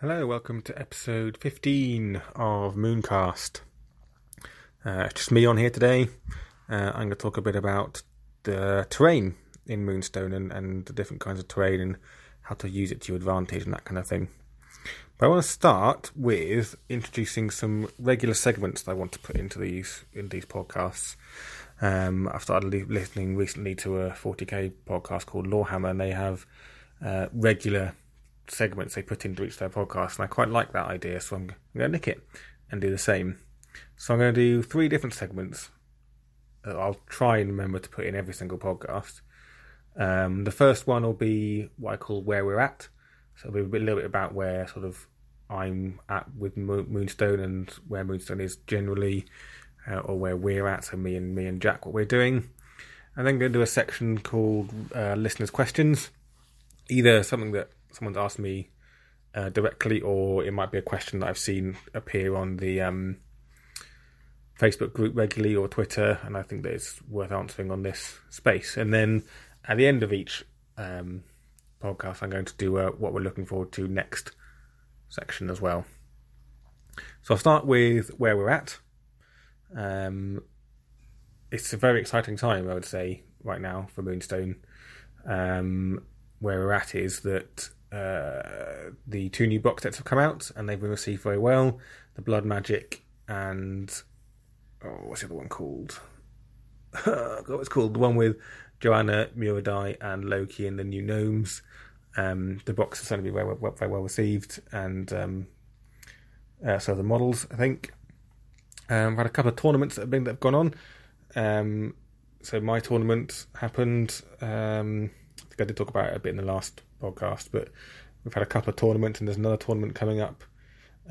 Hello, welcome to episode 15 of Mooncast. Uh, it's just me on here today. Uh, I'm going to talk a bit about the terrain in Moonstone and, and the different kinds of terrain and how to use it to your advantage and that kind of thing. But I want to start with introducing some regular segments that I want to put into these in these podcasts. Um, I've started li- listening recently to a 40k podcast called Lawhammer, and they have uh, regular segments they put into each of their podcasts, and I quite like that idea, so I'm, going to nick it and do the same. So I'm going to do three different segments I'll try and remember to put in every single podcast. Um, the first one will be what I call where we're at, so it'll be a little bit about where sort of I'm at with Moonstone and where Moonstone is generally, uh, or where we're at. So me and me and Jack, what we're doing, and then going to do a section called uh, listeners' questions, either something that someone's asked me uh, directly, or it might be a question that I've seen appear on the um, Facebook group regularly or Twitter, and I think that it's worth answering on this space. And then at the end of each um, podcast, I'm going to do uh, what we're looking forward to next section as well. So I'll start with where we're at. Um, it's a very exciting time, I would say, right now for Moonstone. Um, where we're at is that uh, the two new box sets have come out and they've been received very well. The Blood Magic and oh, what's the other one called? what it's called. The one with Joanna, Muradai, and Loki and the new gnomes. Um, the box is going to be very, very, very well received, and um, uh, so the models, I think. Um, I've had a couple of tournaments that have been that have gone on. Um, so my tournament happened. Um, I think I did talk about it a bit in the last podcast, but we've had a couple of tournaments, and there's another tournament coming up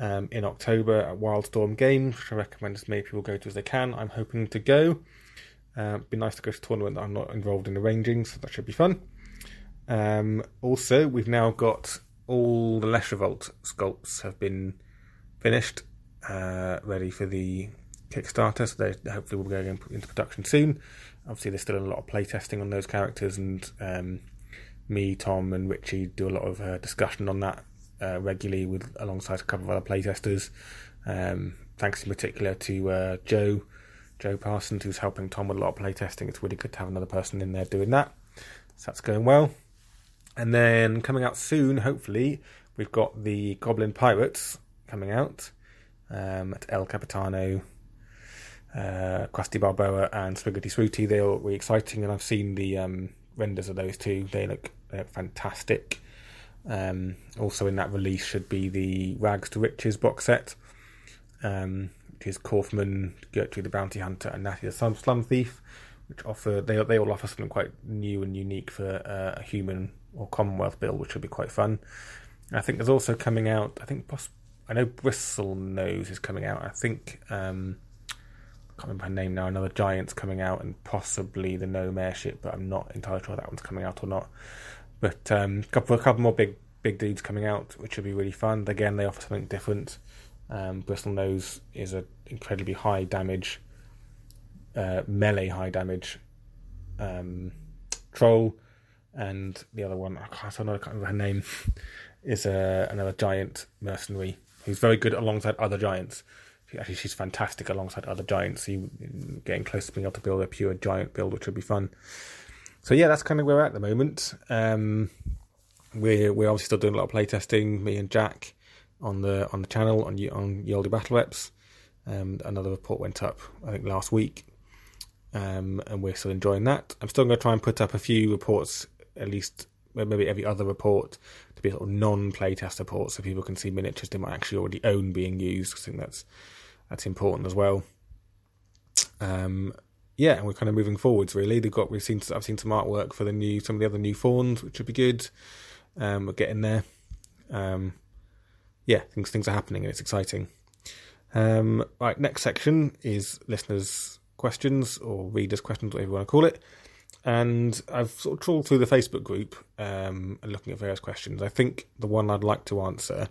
um, in October at Wildstorm Games, which I recommend as many people go to as they can. I'm hoping to go. Uh, be nice to go to a tournament that I'm not involved in arranging, so that should be fun. Um, also, we've now got all the Lesh Revolt sculpts have been finished, uh, ready for the Kickstarter. So they hopefully will going into production soon. Obviously, there's still a lot of playtesting on those characters, and um, me, Tom, and Richie do a lot of uh, discussion on that uh, regularly with alongside a couple of other playtesters. Um, thanks in particular to uh, Joe, Joe Parsons, who's helping Tom with a lot of playtesting. It's really good to have another person in there doing that. So that's going well. And then coming out soon, hopefully, we've got the Goblin Pirates coming out um, at El Capitano. Uh, Krusty Balboa and Spaghetti Swooty, they're all really exciting, and I've seen the um, renders of those two. They look they look fantastic. Um, also in that release should be the Rags to Riches box set, um, which is Kaufman, Gertrude the Bounty Hunter, and Natty the Slum, Thief, which offer they they all offer something quite new and unique for uh, a human or Commonwealth build, which would be quite fun. I think there's also coming out. I think I know Bristlenose is coming out. I think um, can't remember her name now. Another Giant's coming out, and possibly the Gnome Airship, but I'm not entirely sure that one's coming out or not. But um, a couple, a couple more big big dudes coming out, which will be really fun. Again, they offer something different. Um, Bristlenose is an incredibly high damage, uh, melee high damage um, troll, and the other one I can't, I can't remember her name is uh, another giant mercenary who's very good alongside other giants. Actually, she's fantastic alongside other giants. You getting close to being able to build a pure giant build, which would be fun so yeah, that's kind of where we're at the moment. Um, we're we're obviously still doing a lot of playtesting. Me and Jack on the on the channel on on Yoldi Battle Reps. Um, another report went up I think last week, um, and we're still enjoying that. I'm still going to try and put up a few reports, at least maybe every other report, to be sort of non-playtest reports, so people can see miniatures they might actually already own being used. I think that's that's important as well. Um, yeah, and we're kind of moving forwards. Really, they've got we've seen I've seen some artwork for the new some of the other new fawns, which would be good. Um, we're getting there. Um, yeah, things things are happening and it's exciting. Um, right, next section is listeners' questions or readers' questions, whatever you want to call it. And I've sort of trawled through the Facebook group um, and looking at various questions. I think the one I'd like to answer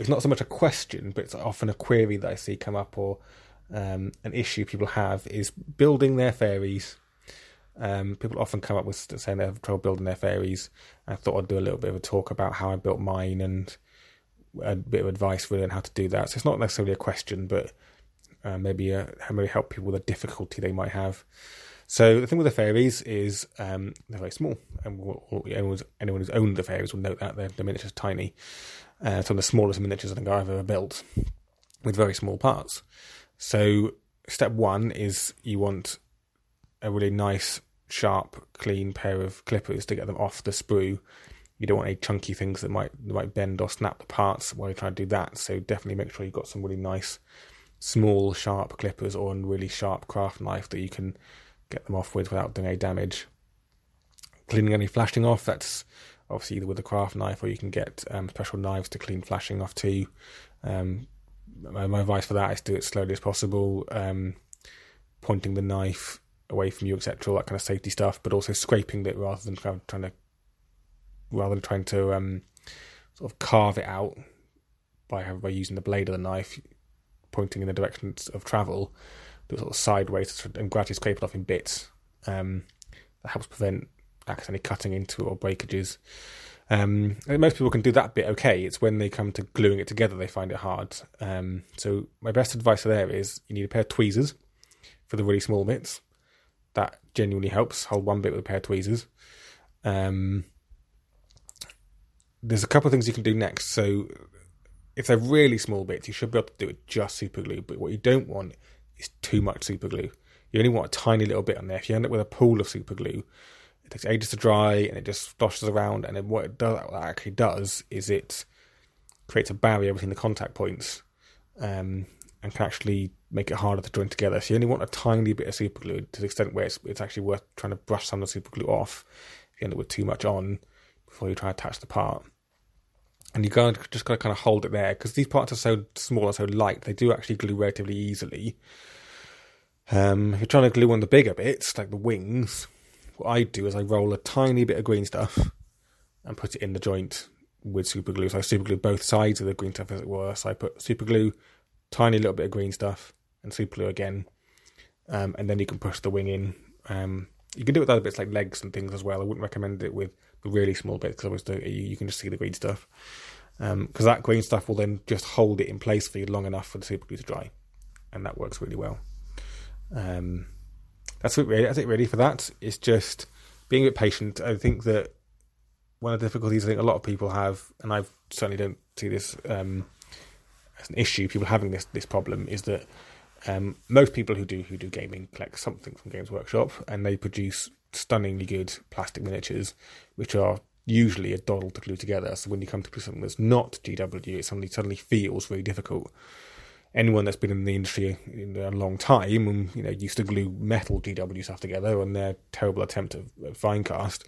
is not so much a question, but it's often a query that I see come up or um, an issue people have is building their fairies. Um, people often come up with saying they have trouble building their fairies. I thought I'd do a little bit of a talk about how I built mine and a bit of advice really on how to do that. So it's not necessarily a question, but uh, maybe a, maybe help people with a difficulty they might have. So the thing with the fairies is um, they're very small, and anyone, anyone who's owned the fairies will note that they're, the miniatures tiny. Uh, some of the smallest miniatures I think I've ever built, with very small parts. So step one is you want a really nice, sharp, clean pair of clippers to get them off the sprue. You don't want any chunky things that might that might bend or snap the parts while you're trying to do that. So definitely make sure you've got some really nice, small, sharp clippers or a really sharp craft knife that you can get them off with without doing any damage. Cleaning any flashing off, that's obviously either with a craft knife or you can get um, special knives to clean flashing off too. Um, my, my, advice for that is do it slowly as possible, um, pointing the knife away from you, etc., all that kind of safety stuff, but also scraping it rather than trying to rather than trying to um, sort of carve it out by by using the blade of the knife pointing in the direction of travel sort of sideways and gradually scrape it off in bits. Um, that helps prevent accidentally cutting into or breakages. Um, most people can do that bit okay. It's when they come to gluing it together they find it hard. Um, so my best advice there is you need a pair of tweezers for the really small bits. That genuinely helps. Hold one bit with a pair of tweezers. Um, there's a couple of things you can do next. So if they're really small bits, you should be able to do it just super glue. But what you don't want is too much super glue. You only want a tiny little bit on there. If you end up with a pool of super glue, it takes ages to dry and it just sloshes around. And then what it does, what actually does, is it creates a barrier between the contact points, um, and can actually make it harder to join together. So you only want a tiny bit of super glue to the extent where it's, it's actually worth trying to brush some of the super glue off. If you end up with too much on before you try to attach the part. And you got just got to kind of hold it there because these parts are so small and so light. They do actually glue relatively easily. Um, if you're trying to glue on the bigger bits, like the wings, what I do is I roll a tiny bit of green stuff and put it in the joint with super glue. So I super glue both sides of the green stuff, as it were. So I put super glue, tiny little bit of green stuff, and super glue again, um, and then you can push the wing in. Um, you can do it with other bits like legs and things as well. I wouldn't recommend it with the really small bits because you, you can just see the green stuff. Because um, that green stuff will then just hold it in place for you long enough for the super glue to dry, and that works really well. Um, that's it really. That's it really for that. It's just being a bit patient. I think that one of the difficulties I think a lot of people have, and I certainly don't see this um, as an issue. People having this this problem is that um, most people who do who do gaming collect something from Games Workshop, and they produce stunningly good plastic miniatures, which are usually a doddle to glue together. So when you come to something that's not GW, it suddenly suddenly feels very difficult. Anyone that's been in the industry in a long time and you know used to glue metal GW stuff together and their terrible attempt at, at Finecast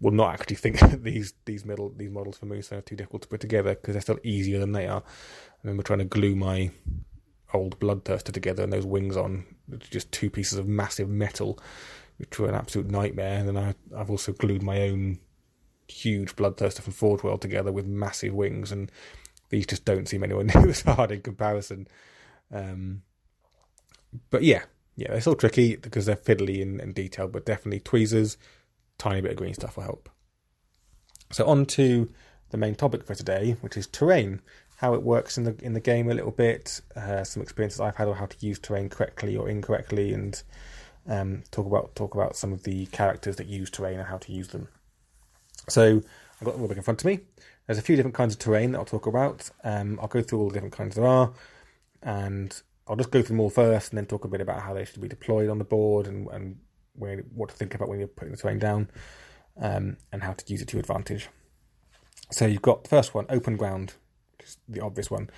will not actually think that these these middle these models for Moose are too difficult to put together because they're still easier than they are. I remember trying to glue my old Bloodthirster together and those wings on just two pieces of massive metal which were an absolute nightmare. And then I, I've also glued my own huge bloodthirster from Forge World together with massive wings, and these just don't seem anywhere near as hard in comparison. Um, but yeah, yeah, they're still tricky because they're fiddly and, and detailed, but definitely tweezers, tiny bit of green stuff will help. So on to the main topic for today, which is terrain, how it works in the in the game a little bit, uh, some experiences I've had on how to use terrain correctly or incorrectly, and um, talk about talk about some of the characters that use terrain and how to use them. So I've got the rulebook in front of me. There's a few different kinds of terrain that I'll talk about. Um, I'll go through all the different kinds there are, and I'll just go through them all first, and then talk a bit about how they should be deployed on the board and, and where, what to think about when you're putting the terrain down, um, and how to use it to your advantage. So you've got the first one, open ground, the obvious one.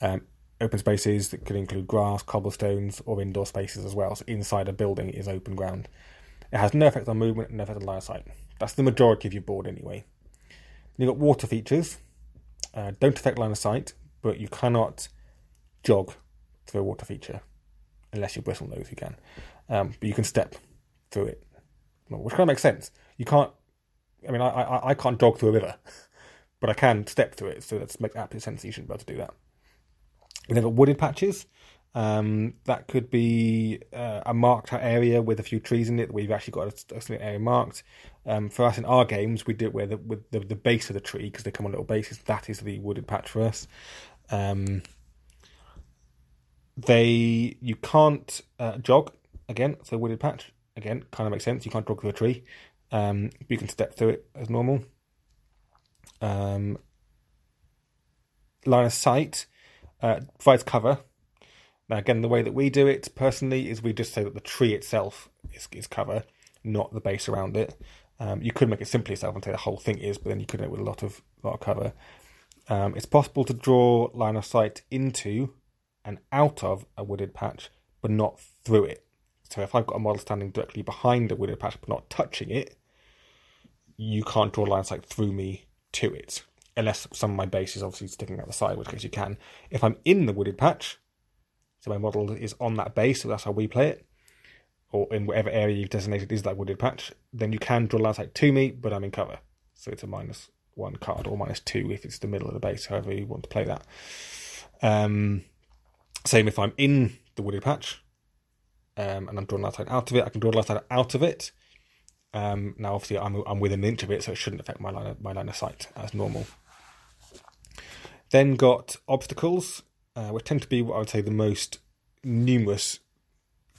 Um, open spaces that could include grass, cobblestones, or indoor spaces as well. So inside a building is open ground. It has no effect on movement, no effect on line of sight. That's the majority of your board anyway. You've got water features. Uh, don't affect line of sight, but you cannot jog through a water feature unless you're Bristlenose. You can, um, but you can step through it, which kind of makes sense. You can't. I mean, I I, I can't jog through a river, but I can step through it. So that makes absolute sense. You shouldn't be able to do that. You've got wooded patches. Um, that could be uh, a marked area with a few trees in it you've actually got a, a area marked. Um, for us in our games, we do it where the, with the, the base of the tree because they come on little bases. That is the wooded patch for us. Um, they you can't uh, jog again. So wooded patch again kind of makes sense. You can't jog through a tree. Um, you can step through it as normal. Um, line of sight uh, provides cover now, again, the way that we do it personally is we just say that the tree itself is, is cover, not the base around it. Um, you could make it simply yourself and say the whole thing is, but then you could do it with a lot of lot of cover. Um, it's possible to draw line of sight into and out of a wooded patch, but not through it. So if I've got a model standing directly behind a wooded patch but not touching it, you can't draw line of sight through me to it, unless some of my base is obviously sticking out the side, which case you can. If I'm in the wooded patch, so my model is on that base, so that's how we play it. Or in whatever area you've designated is that wooded patch, then you can draw line sight to me, but I'm in cover. So it's a minus one card or minus two if it's the middle of the base, however you want to play that. Um, same if I'm in the wooded patch um, and I'm drawing line sight out of it, I can draw line sight out of it. Um, now, obviously, I'm, I'm within an inch of it, so it shouldn't affect my line of, my line of sight as normal. Then got obstacles uh, which tend to be what I would say the most numerous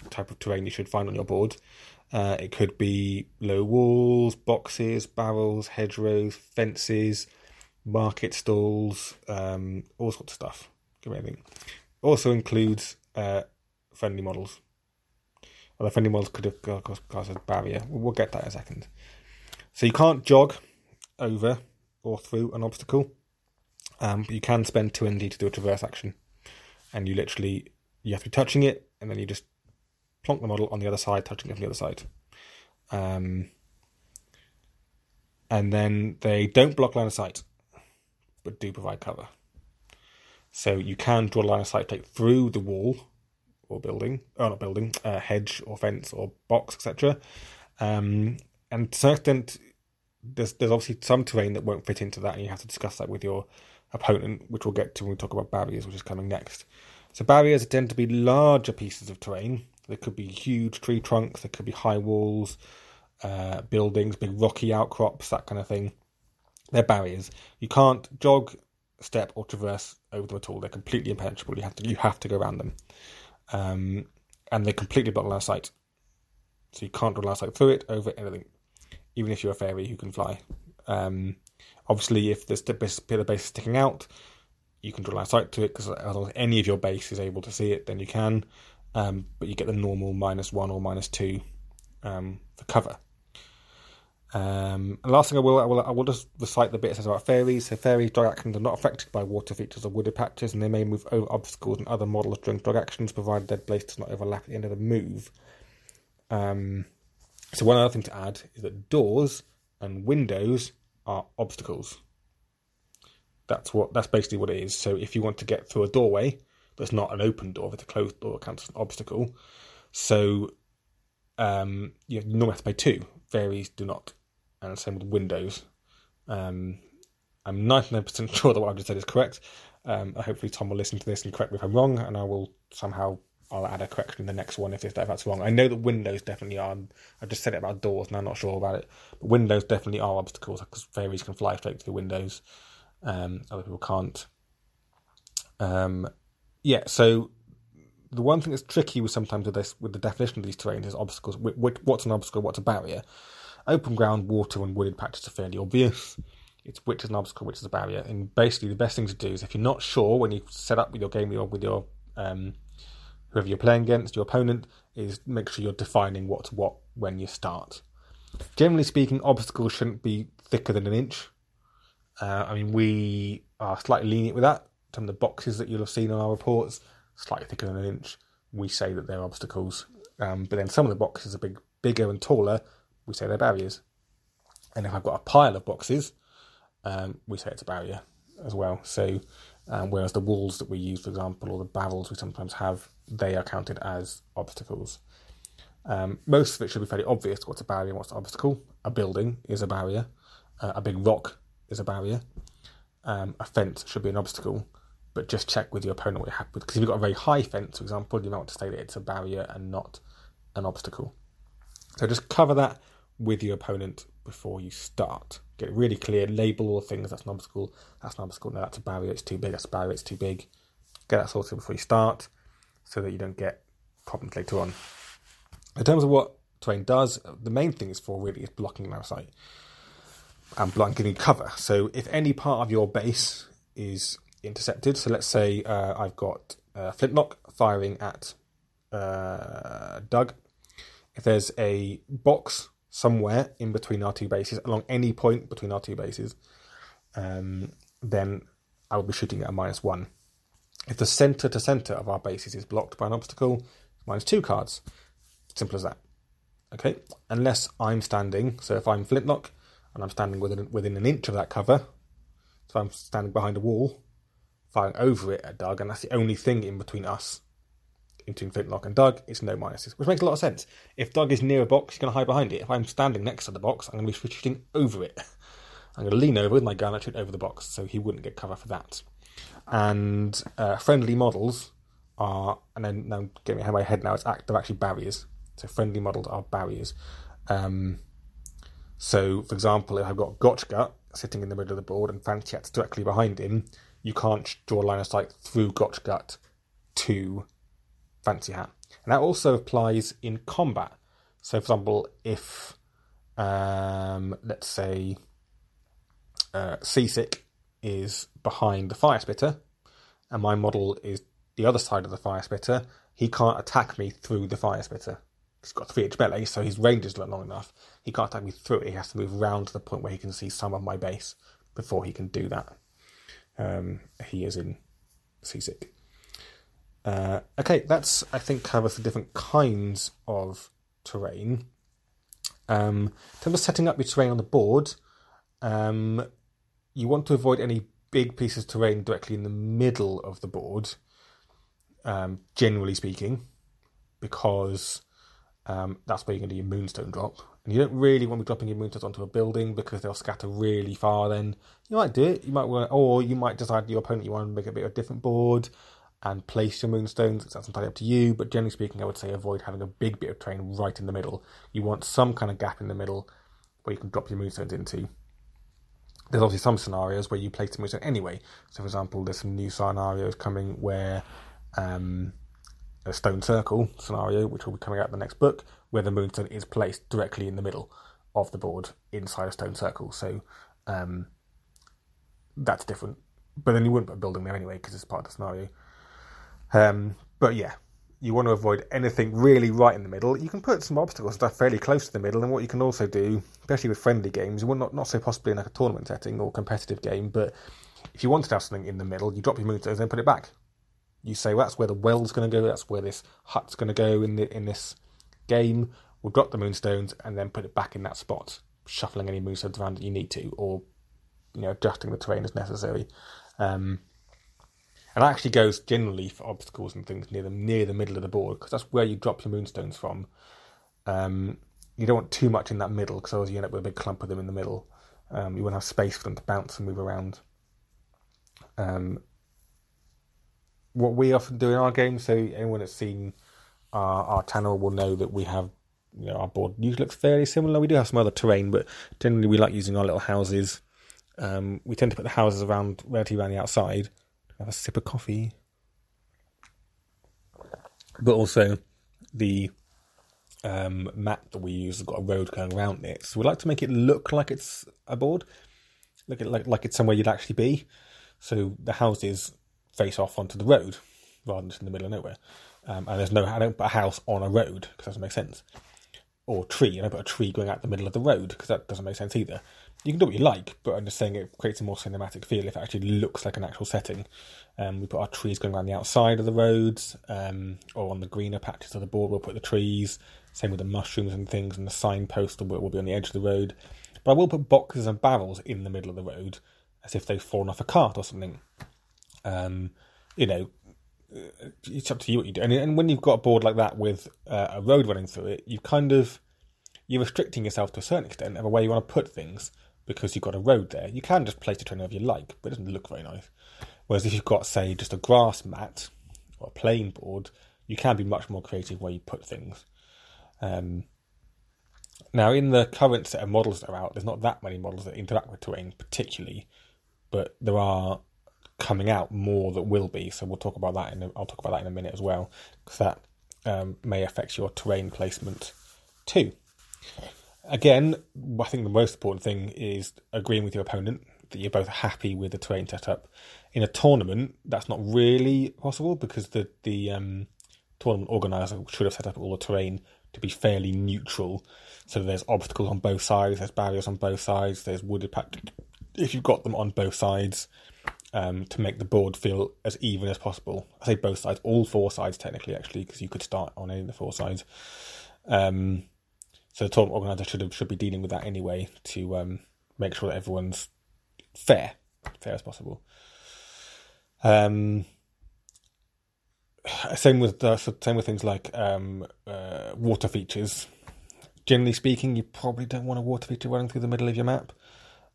type of terrain you should find on your board. Uh, it could be low walls, boxes, barrels, hedgerows, fences, market stalls, um, all sorts of stuff. Everything. Also includes uh, friendly models. Well, the friendly models could have caused a barrier. We'll get that in a second. So you can't jog over or through an obstacle, um, but you can spend two energy to do a traverse action and you literally you have to be touching it, and then you just plonk the model on the other side, touching it from the other side. Um, and then they don't block line of sight, but do provide cover. So you can draw a line of sight take through the wall or building, or not building, uh, hedge or fence or box, etc. Um, and to some extent, there's there's obviously some terrain that won't fit into that, and you have to discuss that with your opponent, which we'll get to when we talk about barriers, which is coming next. So barriers tend to be larger pieces of terrain. There could be huge tree trunks, there could be high walls, uh, buildings, big rocky outcrops, that kind of thing. They're barriers. You can't jog, step, or traverse over them at all. They're completely impenetrable. You have to you have to go around them, um, and they completely block of sight. So you can't draw of sight through it, over anything. Even if you're a fairy who can fly. Um, Obviously, if there's a bit of base sticking out, you can draw line of sight to it because any of your base is able to see it, then you can. Um, but you get the normal minus one or minus two um, for cover. Um, and last thing I will, I will, I will just recite the bit it says about fairies. So fairies drag actions are not affected by water features or wooded patches, and they may move over obstacles and other models during drag actions, provided their base does not overlap at the end of the move. Um, so one other thing to add is that doors and windows are obstacles. That's what that's basically what it is. So if you want to get through a doorway that's not an open door, it's a closed door, it counts as an obstacle. So um, you normally have to pay two. Fairies do not, and the same with windows. Um, I'm 99% sure that what I've just said is correct. Um, hopefully, Tom will listen to this and correct me if I'm wrong, and I will somehow I'll add a correction in the next one if, if that's wrong. I know that windows definitely are. I've just said it about doors, and I'm not sure about it. But windows definitely are obstacles because fairies can fly straight through windows. Um, other people can't. Um, yeah, so the one thing that's tricky with sometimes with this with the definition of these terrains is obstacles. What's an obstacle? What's a barrier? Open ground, water, and wooded patches are fairly obvious. It's which is an obstacle, which is a barrier. And basically, the best thing to do is if you're not sure when you set up with your game with with your um, whoever you're playing against, your opponent, is make sure you're defining what's what when you start. Generally speaking, obstacles shouldn't be thicker than an inch. Uh, I mean, we are slightly lenient with that. Some of the boxes that you'll have seen on our reports, slightly thicker than an inch, we say that they're obstacles. Um, but then some of the boxes are big, bigger and taller, we say they're barriers. And if I've got a pile of boxes, um, we say it's a barrier as well. So, um, whereas the walls that we use, for example, or the barrels we sometimes have, they are counted as obstacles. Um, most of it should be fairly obvious what's a barrier and what's an obstacle. A building is a barrier, uh, a big rock is a barrier, um, a fence should be an obstacle. but just check with your opponent what happy with. Because if you've got a very high fence, for example, you might want to say that it's a barrier and not an obstacle. So just cover that with your opponent before you start. Get really clear, label all things that's an obstacle, that's an obstacle, no, that's a barrier, it's too big, that's a barrier, it's too big. Get that sorted before you start so that you don't get problems later on. In terms of what terrain does, the main thing it's for really is blocking of sight and giving cover. So if any part of your base is intercepted, so let's say uh, I've got uh, flintlock firing at uh, Doug. If there's a box somewhere in between our two bases, along any point between our two bases, um, then I will be shooting at a minus one. If the centre to centre of our bases is blocked by an obstacle, minus two cards. Simple as that. Okay, unless I'm standing, so if I'm flintlock and I'm standing within within an inch of that cover, so I'm standing behind a wall, firing over it at Doug, and that's the only thing in between us, in between flintlock and Doug, it's no minuses, which makes a lot of sense. If Doug is near a box, he's going to hide behind it. If I'm standing next to the box, I'm going to be shooting over it. I'm going to lean over with my gun and shoot over the box, so he wouldn't get cover for that. And uh, friendly models are, and then now getting in my head now, it's act, they're actually barriers. So friendly models are barriers. Um, so, for example, if I've got Gotchgut sitting in the middle of the board and Fancy directly behind him, you can't draw a line of sight through Gotchgut to Fancy Hat. And that also applies in combat. So, for example, if, um, let's say, uh, Seasick is behind the Fire Spitter, and my model is the other side of the Fire Spitter, he can't attack me through the Fire Spitter he's got three inch belly, so his range is not long enough. He can't attack me through it. He has to move round to the point where he can see some of my base before he can do that. Um, he is in seasick. Uh, okay, that's I think covers the different kinds of terrain. Um, in terms of setting up your terrain on the board, um, you want to avoid any big pieces of terrain directly in the middle of the board. Um, generally speaking, because um, that's where you're going to do your moonstone drop. And you don't really want to be dropping your moonstones onto a building because they'll scatter really far. Then you might do it. You might want, or you might decide your opponent you want to make a bit of a different board and place your moonstones. That's entirely up to you. But generally speaking, I would say avoid having a big bit of terrain right in the middle. You want some kind of gap in the middle where you can drop your moonstones into. There's obviously some scenarios where you place the moonstone anyway. So, for example, there's some new scenarios coming where um, a stone circle scenario, which will be coming out in the next book, where the moonstone is placed directly in the middle of the board inside a stone circle. So um, that's different. But then you wouldn't put a building there anyway because it's part of the scenario. Um, but yeah, you want to avoid anything really right in the middle. You can put some obstacles stuff fairly close to the middle, and what you can also do, especially with friendly games, well, not not so possibly in like a tournament setting or competitive game, but if you wanted to have something in the middle, you drop your moonstones and put it back you say well, that's where the well's going to go, that's where this hut's going to go in the in this game. We'll drop the moonstones and then put it back in that spot, shuffling any moonstones around that you need to, or you know adjusting the terrain as necessary. Um, and actually goes generally for obstacles and things near the near the middle of the board because that's where you drop your moonstones from. Um, you don't want too much in that middle because otherwise you end up with a big clump of them in the middle. Um, you want to have space for them to bounce and move around. Um, what we often do in our games. So anyone that's seen our, our channel will know that we have you know, our board usually looks fairly similar. We do have some other terrain, but generally we like using our little houses. Um, we tend to put the houses around relatively around the outside. Have a sip of coffee, but also the um, map that we use has got a road going around it. So we like to make it look like it's a board, look like like it's somewhere you'd actually be. So the houses face off onto the road rather than just in the middle of nowhere. Um, and there's no, I don't put a house on a road because that doesn't make sense. Or tree, I don't put a tree going out the middle of the road because that doesn't make sense either. You can do what you like, but I'm just saying it creates a more cinematic feel if it actually looks like an actual setting. Um, we put our trees going around the outside of the roads, um, or on the greener patches of the board, we'll put the trees. Same with the mushrooms and things, and the signpost will, will be on the edge of the road. But I will put boxes and barrels in the middle of the road, as if they've fallen off a cart or something. Um, you know, uh, it's up to you what you do. And, and when you've got a board like that with uh, a road running through it, you kind of you're restricting yourself to a certain extent of way you want to put things because you've got a road there. You can just place the train wherever you like, but it doesn't look very nice. Whereas if you've got, say, just a grass mat or a plain board, you can be much more creative where you put things. Um, now, in the current set of models that are out, there's not that many models that interact with terrain particularly, but there are coming out more that will be. So we'll talk about that in. A, I'll talk about that in a minute as well, because that um, may affect your terrain placement too. Again, I think the most important thing is agreeing with your opponent that you're both happy with the terrain setup. In a tournament, that's not really possible because the the um, tournament organizer should have set up all the terrain to be fairly neutral. So there's obstacles on both sides, there's barriers on both sides, there's wooded patch. If you've got them on both sides, um, to make the board feel as even as possible. I say both sides, all four sides technically, actually, because you could start on any of the four sides. Um, so the tournament organizer should have, should be dealing with that anyway to um, make sure that everyone's fair, fair as possible. Um, same with same with things like um, uh, water features. Generally speaking, you probably don't want a water feature running through the middle of your map.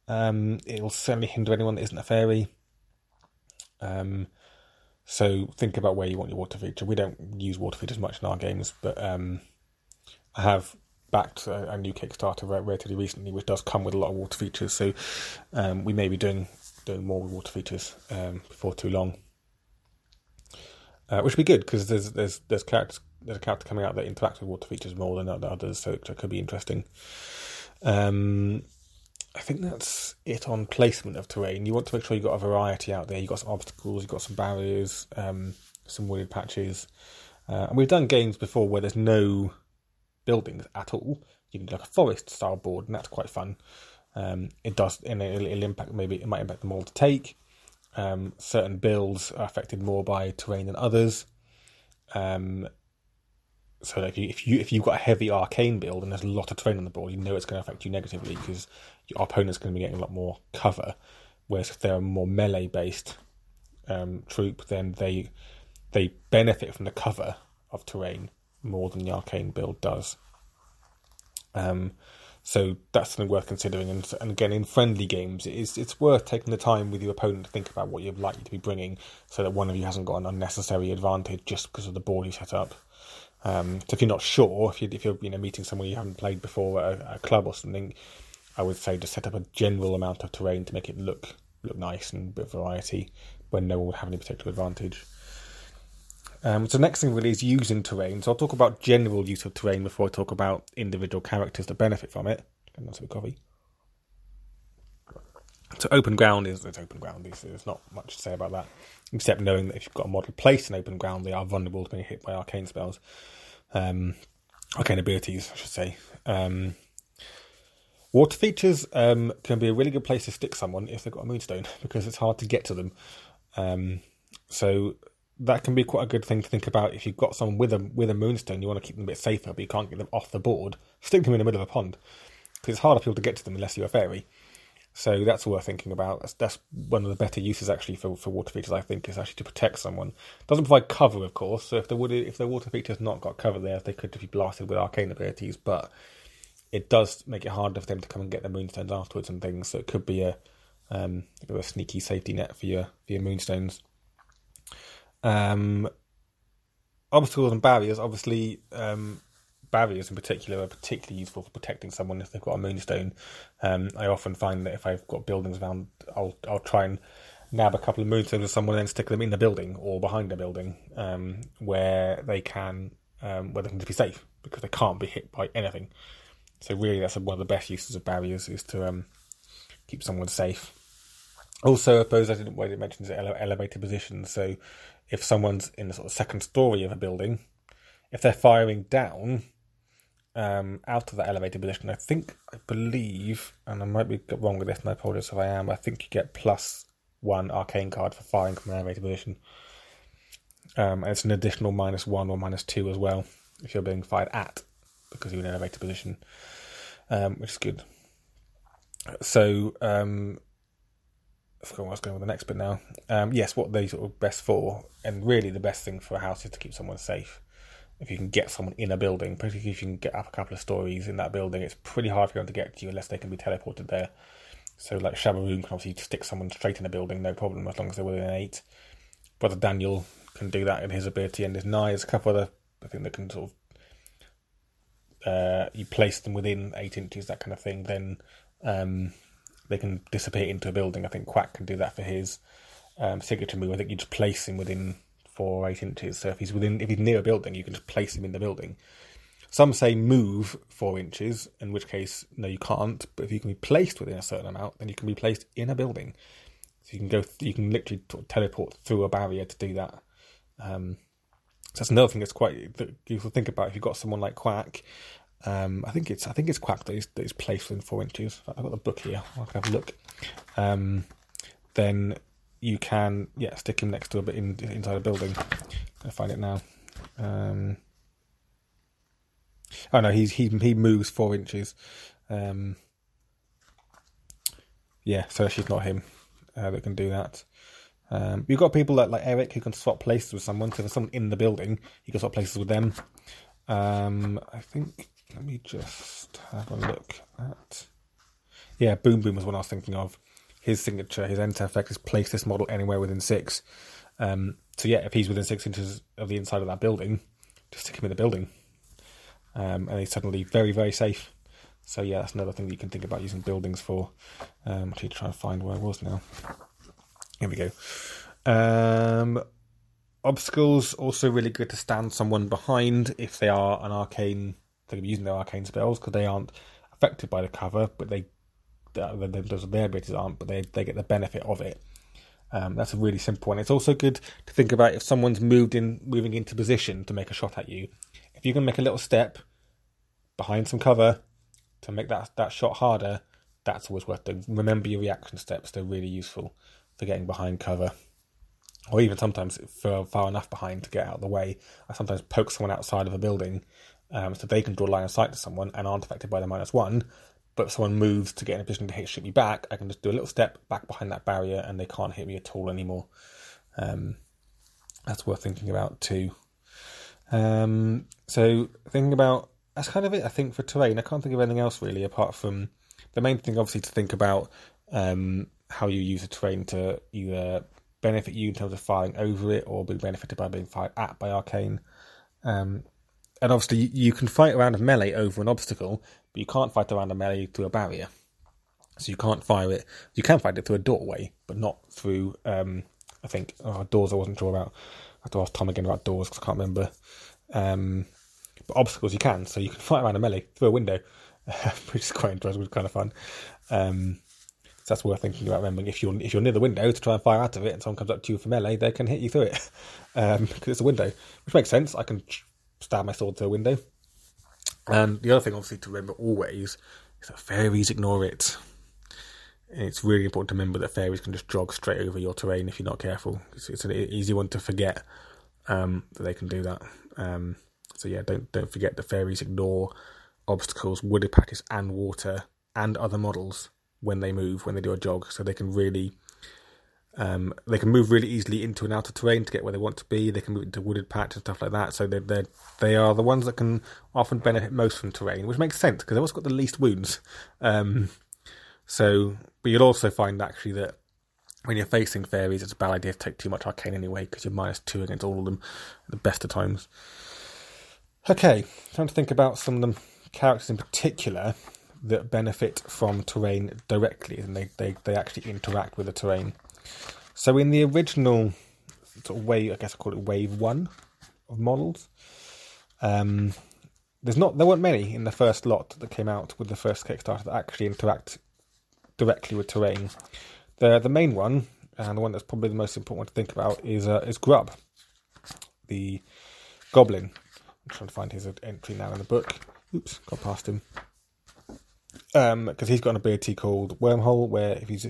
Um, it'll certainly hinder anyone that isn't a fairy. Um, so think about where you want your water feature. We don't use water features much in our games, but um, I have backed a, a, new Kickstarter relatively recently, which does come with a lot of water features. So um, we may be doing doing more with water features um, before too long, uh, which would be good because there's there's there's characters there's a character coming out that interacts with water features more than others, so it could be interesting. Um, I think that's it on placement of terrain. You want to make sure you've got a variety out there. You've got some obstacles, you've got some barriers, um, some wooded patches. Uh, and we've done games before where there's no buildings at all. You can do like a forest style board, and that's quite fun. Um, it does, and it'll, it'll, impact maybe it might impact the more to take. Um, certain builds are affected more by terrain than others. Um, so like if you if you've got a heavy arcane build and there's a lot of terrain on the board, you know it's going to affect you negatively because your opponent's going to be getting a lot more cover. Whereas if they're a more melee based um, troop, then they they benefit from the cover of terrain more than the arcane build does. Um, so that's something worth considering. And, and again, in friendly games, it's it's worth taking the time with your opponent to think about what you're likely to be bringing, so that one of you hasn't got an unnecessary advantage just because of the board you set up. Um, so if you're not sure, if, you, if you're you know meeting someone you haven't played before at a, a, club or something, I would say just set up a general amount of terrain to make it look look nice and a bit of variety when no one would have any particular advantage. Um, so next thing really is using terrain. So I'll talk about general use of terrain before I talk about individual characters that benefit from it. And that's a. So open ground is it's open ground. There's, there's not much to say about that, except knowing that if you've got a model placed in open ground, they are vulnerable to being hit by arcane spells, um, arcane abilities, I should say. Um, water features um, can be a really good place to stick someone if they've got a moonstone because it's hard to get to them. Um, so that can be quite a good thing to think about if you've got someone with a with a moonstone. You want to keep them a bit safer, but you can't get them off the board. Stick them in the middle of a pond because it's harder for people to get to them unless you're a fairy. So that's worth thinking about. That's, that's, one of the better uses actually for, for water features. I think is actually to protect someone. Doesn't provide cover, of course. So if the wood if the water feature's not got cover there, they could be blasted with arcane abilities. But it does make it harder for them to come and get their moonstones afterwards and things. So it could be a um, a sneaky safety net for your for your moonstones. Um, obstacles and barriers, obviously, um, barriers in particular are particularly useful for protecting someone if they've got a moonstone. Um, I often find that if I've got buildings around, I'll I'll try and nab a couple of moonstones of someone and stick them in the building or behind a building um, where they can um, where they can be safe because they can't be hit by anything. So really, that's one of the best uses of barriers is to um, keep someone safe. Also, I suppose I didn't, well, it mentions ele- elevated positions. So if someone's in the sort of second story of a building, if they're firing down um, out of that elevated position, I think, I believe, and I might be wrong with this, and I apologize if I am, I think you get plus one arcane card for firing from an elevated position. Um, and it's an additional minus one or minus two as well if you're being fired at because you're in an elevated position, um, which is good. So um, I forgot what I was going with the next bit now. Um, yes, what they sort of best for, and really the best thing for a house is to keep someone safe. If you can get someone in a building, particularly if you can get up a couple of stories in that building, it's pretty hard for them to get to you unless they can be teleported there. So like Shabaroon can obviously stick someone straight in a building, no problem, as long as they're within eight. Brother Daniel can do that in his ability, and. There's a couple other I think that can sort of uh, you place them within eight inches, that kind of thing. Then um, they can dissipate into a building. I think Quack can do that for his um, signature move. I think you just place him within four or eight inches. So if he's within, if he's near a building, you can just place him in the building. Some say move four inches, in which case, no, you can't. But if you can be placed within a certain amount, then you can be placed in a building. So you can go, you can literally teleport through a barrier to do that. Um, so that's another thing that's quite that you think about. If you've got someone like Quack, um, I think it's I think it's Quack that is, that is placed within four inches. I've got the book here. I can have a look. Um, then you can yeah stick him next to a bit in, inside a building. I find it now. Um, Oh no, he's he he moves four inches. Um, yeah, so she's not him uh, that can do that. Um, you've got people like like Eric who can swap places with someone. So if there's someone in the building, you can swap places with them. Um, I think. Let me just have a look at. Yeah, Boom Boom was one I was thinking of. His signature, his enter effect is place this model anywhere within six. Um, so yeah, if he's within six inches of the inside of that building, just stick him in the building um, and he's suddenly very very safe. So yeah, that's another thing that you can think about using buildings for. Um, actually, try and find where I was now. Here we go. Um, obstacles also really good to stand someone behind if they are an arcane. They can be using their arcane spells because they aren't affected by the cover, but they those their abilities aren't, but they they get the benefit of it. Um, that's a really simple one. It's also good to think about if someone's moved in, moving into position to make a shot at you if you can make a little step behind some cover to make that that shot harder, that's always worth doing. Remember your reaction steps; they're really useful for getting behind cover, or even sometimes for far enough behind to get out of the way. I sometimes poke someone outside of a building um, so they can draw line of sight to someone and aren't affected by the minus one. But if someone moves to get in a position to hit shoot me back, I can just do a little step back behind that barrier and they can't hit me at all anymore. Um, that's worth thinking about too. Um, so thinking about that's kind of it. I think for terrain, I can't think of anything else really apart from the main thing. Obviously, to think about um, how you use the terrain to either benefit you in terms of firing over it or be benefited by being fired at by arcane. Um, and obviously, you can fight around a melee over an obstacle, but you can't fight around a melee through a barrier. So you can't fire it. You can fight it through a doorway, but not through. Um, I think oh, doors. I wasn't sure about. I have to ask Tom again about doors because I can't remember. Um, but obstacles you can, so you can fight around a melee through a window, which is quite interesting, which is kind of fun. Um, so that's worth thinking about remembering. If you're if you're near the window to try and fire out of it, and someone comes up to you for melee, they can hit you through it um, because it's a window, which makes sense. I can stab my sword through a window. And the other thing, obviously, to remember always is that fairies ignore it. And it's really important to remember that fairies can just jog straight over your terrain if you're not careful. It's, it's an easy one to forget um, that they can do that. Um, so yeah, don't don't forget the fairies ignore obstacles, wooded patches, and water and other models when they move when they do a jog, so they can really um, they can move really easily into and out of terrain to get where they want to be. They can move into wooded patch and stuff like that. So they're, they're they are the ones that can often benefit most from terrain, which makes sense because they've also got the least wounds. Um, so, but you'll also find actually that when you're facing fairies, it's a bad idea to take too much arcane anyway because you're minus two against all of them at the best of times. Okay, time to think about some of the characters in particular that benefit from terrain directly and they, they, they actually interact with the terrain. So in the original sort of wave, I guess I call it wave one of models, um, there's not there weren't many in the first lot that came out with the first Kickstarter that actually interact directly with terrain. The the main one and the one that's probably the most important one to think about is uh, is Grub, the goblin. I'm trying to find his entry now in the book. Oops, got past him. Because um, he's got an ability called Wormhole, where if he's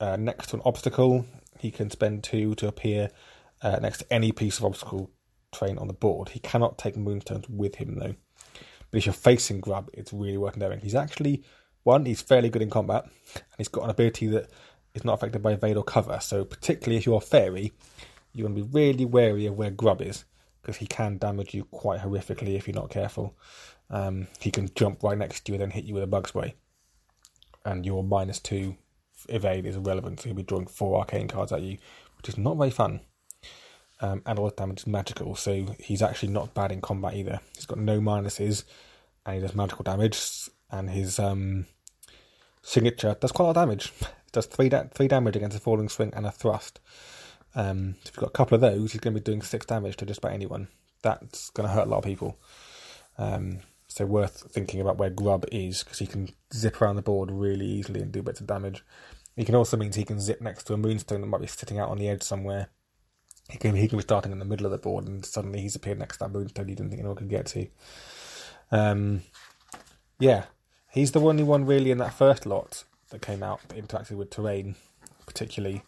uh, next to an obstacle, he can spend two to appear uh, next to any piece of obstacle train on the board. He cannot take moonstones with him though. But if you're facing Grub, it's really worth knowing. He's actually one, he's fairly good in combat, and he's got an ability that is not affected by evade or cover. So particularly if you're a fairy, you want to be really wary of where Grub is because he can damage you quite horrifically if you're not careful. Um, he can jump right next to you and then hit you with a bug spray, and you're minus two evade is irrelevant. So he'll be drawing four arcane cards at you, which is not very fun. Um, and all his damage is magical, so he's actually not bad in combat either. He's got no minuses, and he does magical damage, and his um, signature does quite a lot of damage. It does three da- three damage against a falling swing and a thrust. Um, so if you've got a couple of those, he's going to be doing six damage to just about anyone. That's going to hurt a lot of people. Um, so worth thinking about where Grub is because he can zip around the board really easily and do bits of damage. He can also means he can zip next to a moonstone that might be sitting out on the edge somewhere. He can he can be starting in the middle of the board and suddenly he's appeared next to that moonstone you didn't think anyone could get to. Um, yeah, he's the only one really in that first lot that came out that interacted with terrain, particularly.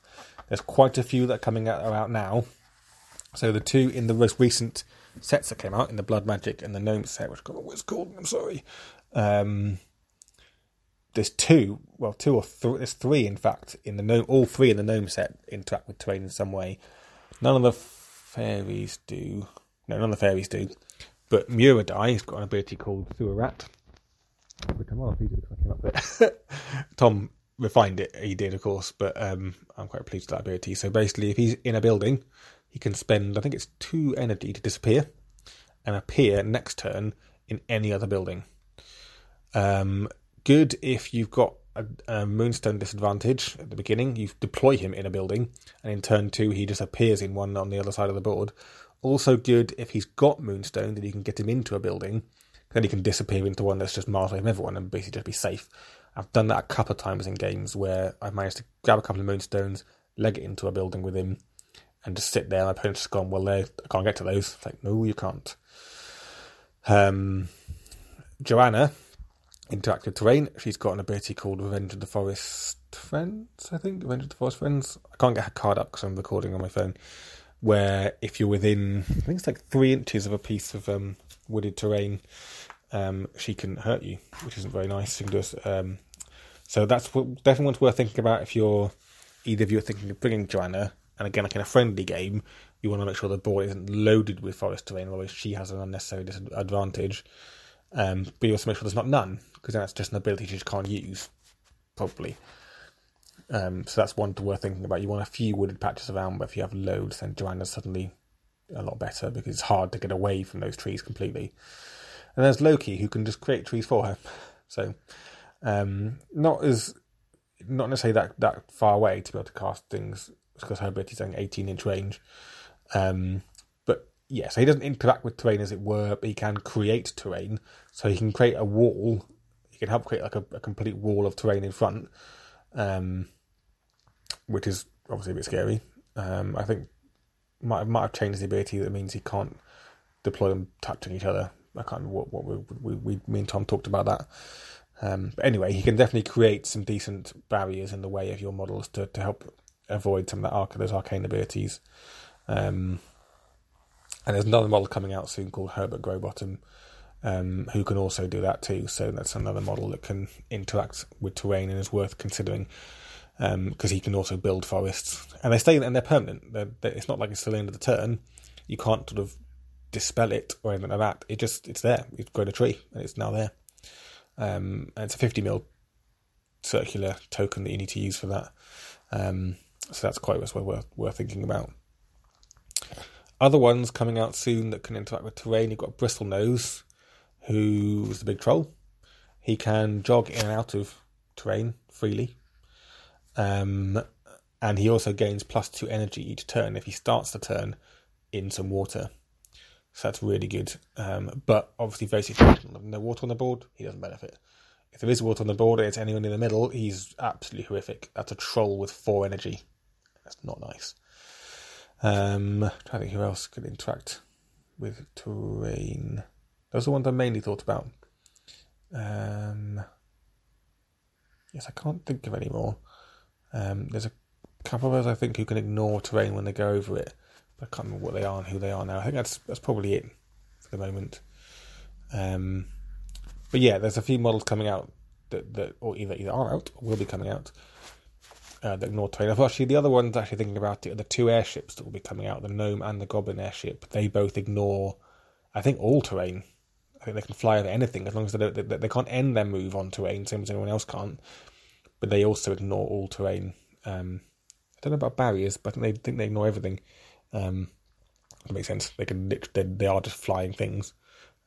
There's quite a few that are coming out are out now. So the two in the most recent sets that came out in the Blood Magic and the Gnome set, which I can't it's called. I'm sorry. Um, there's two, well, two or three. There's three, in fact, in the gnome. All three in the gnome set interact with terrain in some way. None of the fairies do. No, none of the fairies do. But Muradai has got an ability called Sewer Rat, which I'm pleased because I came up with it. Tom refined it. He did, of course, but um, I'm quite pleased with that ability. So basically, if he's in a building, he can spend, I think it's two energy to disappear and appear next turn in any other building. Um, good if you've got a, a, moonstone disadvantage at the beginning. You deploy him in a building, and in turn two, he just appears in one on the other side of the board. Also good if he's got moonstone, then you can get him into a building. Then he can disappear into one that's just miles away from everyone and basically just be safe. I've done that a couple of times in games where I've managed to grab a couple of moonstones, leg it into a building with him, and just sit there. My opponent's just gone, well, they I can't get to those. It's like, no, you can't. Um, Joanna, interactive terrain. She's got an ability called Revenge of the Forest Friends, I think. Revenge of the Forest Friends. I can't get her card up because I'm recording on my phone. Where if you're within, I think it's like three inches of a piece of um, wooded terrain, um, she can hurt you, which isn't very nice. Can um, so that's definitely one's worth thinking about if you're either of you are thinking of bringing Joanna. And again, like in a friendly game, you want to make sure the board isn't loaded with forest terrain, otherwise she has an unnecessary disadvantage. Um, but you also make sure there's not none, because then that's just an ability she just can't use, probably. Um, so that's one to worth thinking about. You want a few wooded patches around, but if you have loads, then Joanna's suddenly a lot better because it's hard to get away from those trees completely. And there's Loki who can just create trees for her. So um, not as not necessarily that that far away to be able to cast things because her ability is only 18 inch range. Um, but yeah, so he doesn't interact with terrain as it were, but he can create terrain. So he can create a wall. He can help create like a, a complete wall of terrain in front, um, which is obviously a bit scary. Um, I think might might have changed the ability that means he can't deploy them touching each other. I can't remember what, what we, we, we me and Tom talked about that. Um, but anyway, he can definitely create some decent barriers in the way of your models to, to help avoid some of that arc those arcane abilities. Um, and there's another model coming out soon called Herbert Growbottom, um, who can also do that too. So that's another model that can interact with terrain and is worth considering because um, he can also build forests. And they stay and they're permanent. They're, they're, it's not like it's the end of the turn. You can't sort of dispel it or anything like that. It just it's there. It's grown a tree and it's now there. Um, and it's a 50 mil circular token that you need to use for that. Um, so that's quite worth, worth thinking about. Other ones coming out soon that can interact with terrain. You've got Bristlenose, who's the big troll. He can jog in and out of terrain freely. Um, and he also gains plus two energy each turn if he starts the turn in some water. So that's really good. Um, but obviously very situational. no water on the board, he doesn't benefit. If there is water on the board and it's anyone in the middle, he's absolutely horrific. That's a troll with four energy. That's not nice. Um, to think who else could interact with terrain. Those are the ones I mainly thought about. Um, yes, I can't think of any more. Um, there's a couple of those I think who can ignore terrain when they go over it, but I can't remember what they are and who they are now. I think that's that's probably it for the moment. Um, but yeah, there's a few models coming out that that or either either are out or will be coming out uh, the Nord Train. Actually, the other one's actually thinking about it. The two airships that will be coming out, the Gnome and the Goblin airship, they both ignore, I think, all terrain. I think they can fly over anything as long as they don't, they, they can't end their move on terrain, same as anyone else can't. but they also ignore all terrain. Um, I don't know about barriers, but they think they ignore everything. Um, that makes sense. They can they, they are just flying things.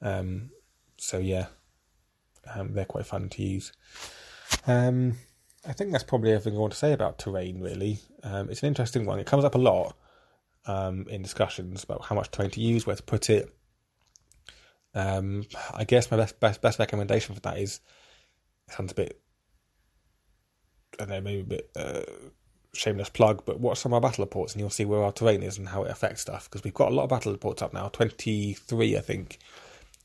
Um, so yeah, um, they're quite fun to use. Um, I think that's probably everything I want to say about terrain. Really, um, it's an interesting one. It comes up a lot um, in discussions about how much terrain to use, where to put it. Um, I guess my best best best recommendation for that is sounds a bit I don't know maybe a bit uh, shameless plug, but watch some of our battle reports and you'll see where our terrain is and how it affects stuff. Because we've got a lot of battle reports up now, 23, I think,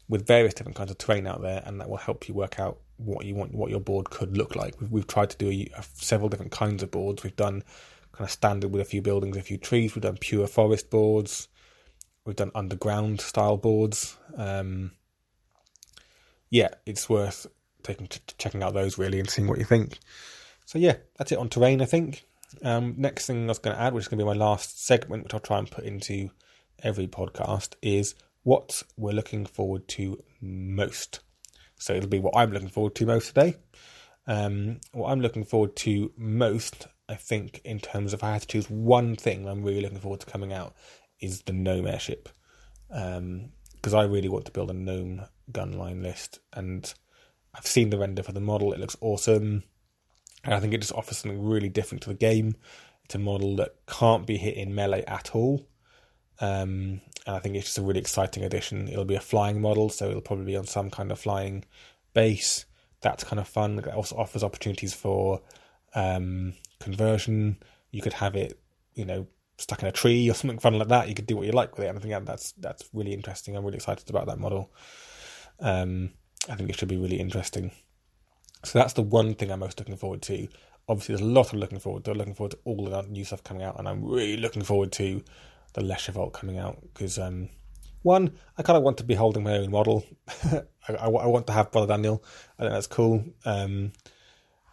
with various different kinds of terrain out there, and that will help you work out what you want, what your board could look like. We've, we've tried to do a, a, several different kinds of boards. We've done kind of standard with a few buildings, a few trees. We've done pure forest boards. We've done underground style boards. Um, yeah, it's worth taking checking out those really and seeing what you think. So yeah, that's it on terrain. I think. Um, next thing I was going to add, which is going to be my last segment, which I'll try and put into every podcast, is what we're looking forward to most. So it'll be what I'm looking forward to most today. Um, what I'm looking forward to most, I think, in terms of I had to choose one thing I'm really looking forward to coming out, is the gnome airship. Because um, I really want to build a gnome gun line list, and I've seen the render for the model. It looks awesome. And I think it just offers something really different to the game. It's a model that can't be hit in melee at all. Um, and I think it's just a really exciting addition. It'll be a flying model, so it'll probably be on some kind of flying base. That's kind of fun. It also offers opportunities for um, conversion. You could have it, you know, stuck in a tree or something fun like that. You could do what you like with it. And I think that's that's really interesting. I'm really excited about that model. Um, I think it should be really interesting. So that's the one thing I'm most looking forward to. Obviously, there's a lot I'm looking forward to. Looking forward to all the new stuff coming out, and I'm really looking forward to the Leshavult coming out because um, one, I kind of want to be holding my own model. I, I, I, want to have Brother Daniel. I think that's cool. Um,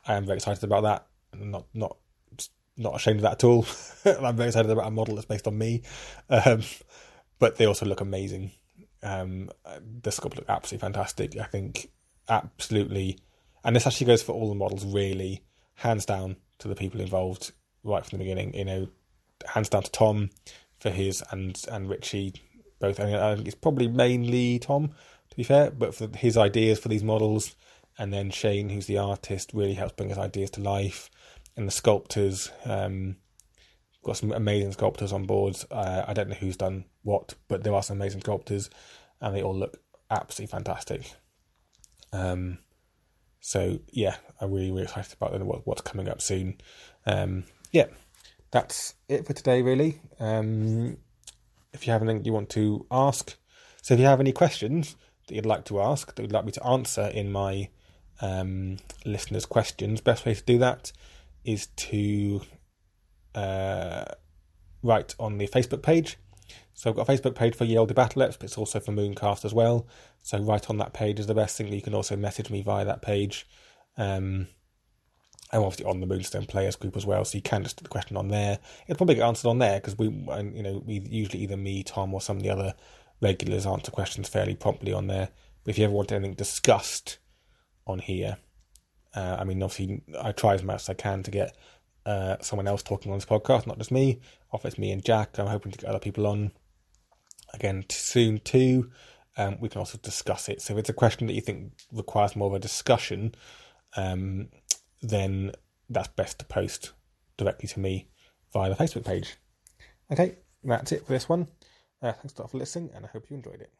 I am very excited about that. I'm not not not ashamed of that at all. I'm very excited about a model that's based on me. Um, but they also look amazing. Um, the sculpt look absolutely fantastic. I think absolutely and this actually goes for all the models, really, hands down to the people involved right from the beginning. You know, hands down to Tom for his and and Richie both. I, think it's probably mainly Tom, to be fair, but for his ideas for these models, and then Shane, who's the artist, really helps bring his ideas to life, and the sculptors. Um, got some amazing sculptors on board. Uh, I don't know who's done what, but there are some amazing sculptors, and they all look absolutely fantastic. Um, so yeah, I'm really really excited about what, what's coming up soon. Um, yeah, that's it for today. Really, um, if you have anything you want to ask, so if you have any questions that you'd like to ask that you'd like me to answer in my um, listeners' questions, best way to do that is to uh, write on the Facebook page. So I've got a Facebook page for Yale Battlettes, but it's also for Mooncast as well. So right on that page is the best thing. You can also message me via that page. Um, I'm obviously on the Moonstone Players group as well, so you can just put the question on there. It'll probably get answered on there because we, you know, we usually either me, Tom, or some of the other regulars answer questions fairly promptly on there. But if you ever want anything discussed on here, uh, I mean, obviously, I try as much as I can to get uh, someone else talking on this podcast, not just me. Often it's me and Jack. I'm hoping to get other people on again soon too. Um, we can also discuss it. So if it's a question that you think requires more of a discussion, um, then that's best to post directly to me via the Facebook page. Okay, that's it for this one. Uh, thanks a lot for listening, and I hope you enjoyed it.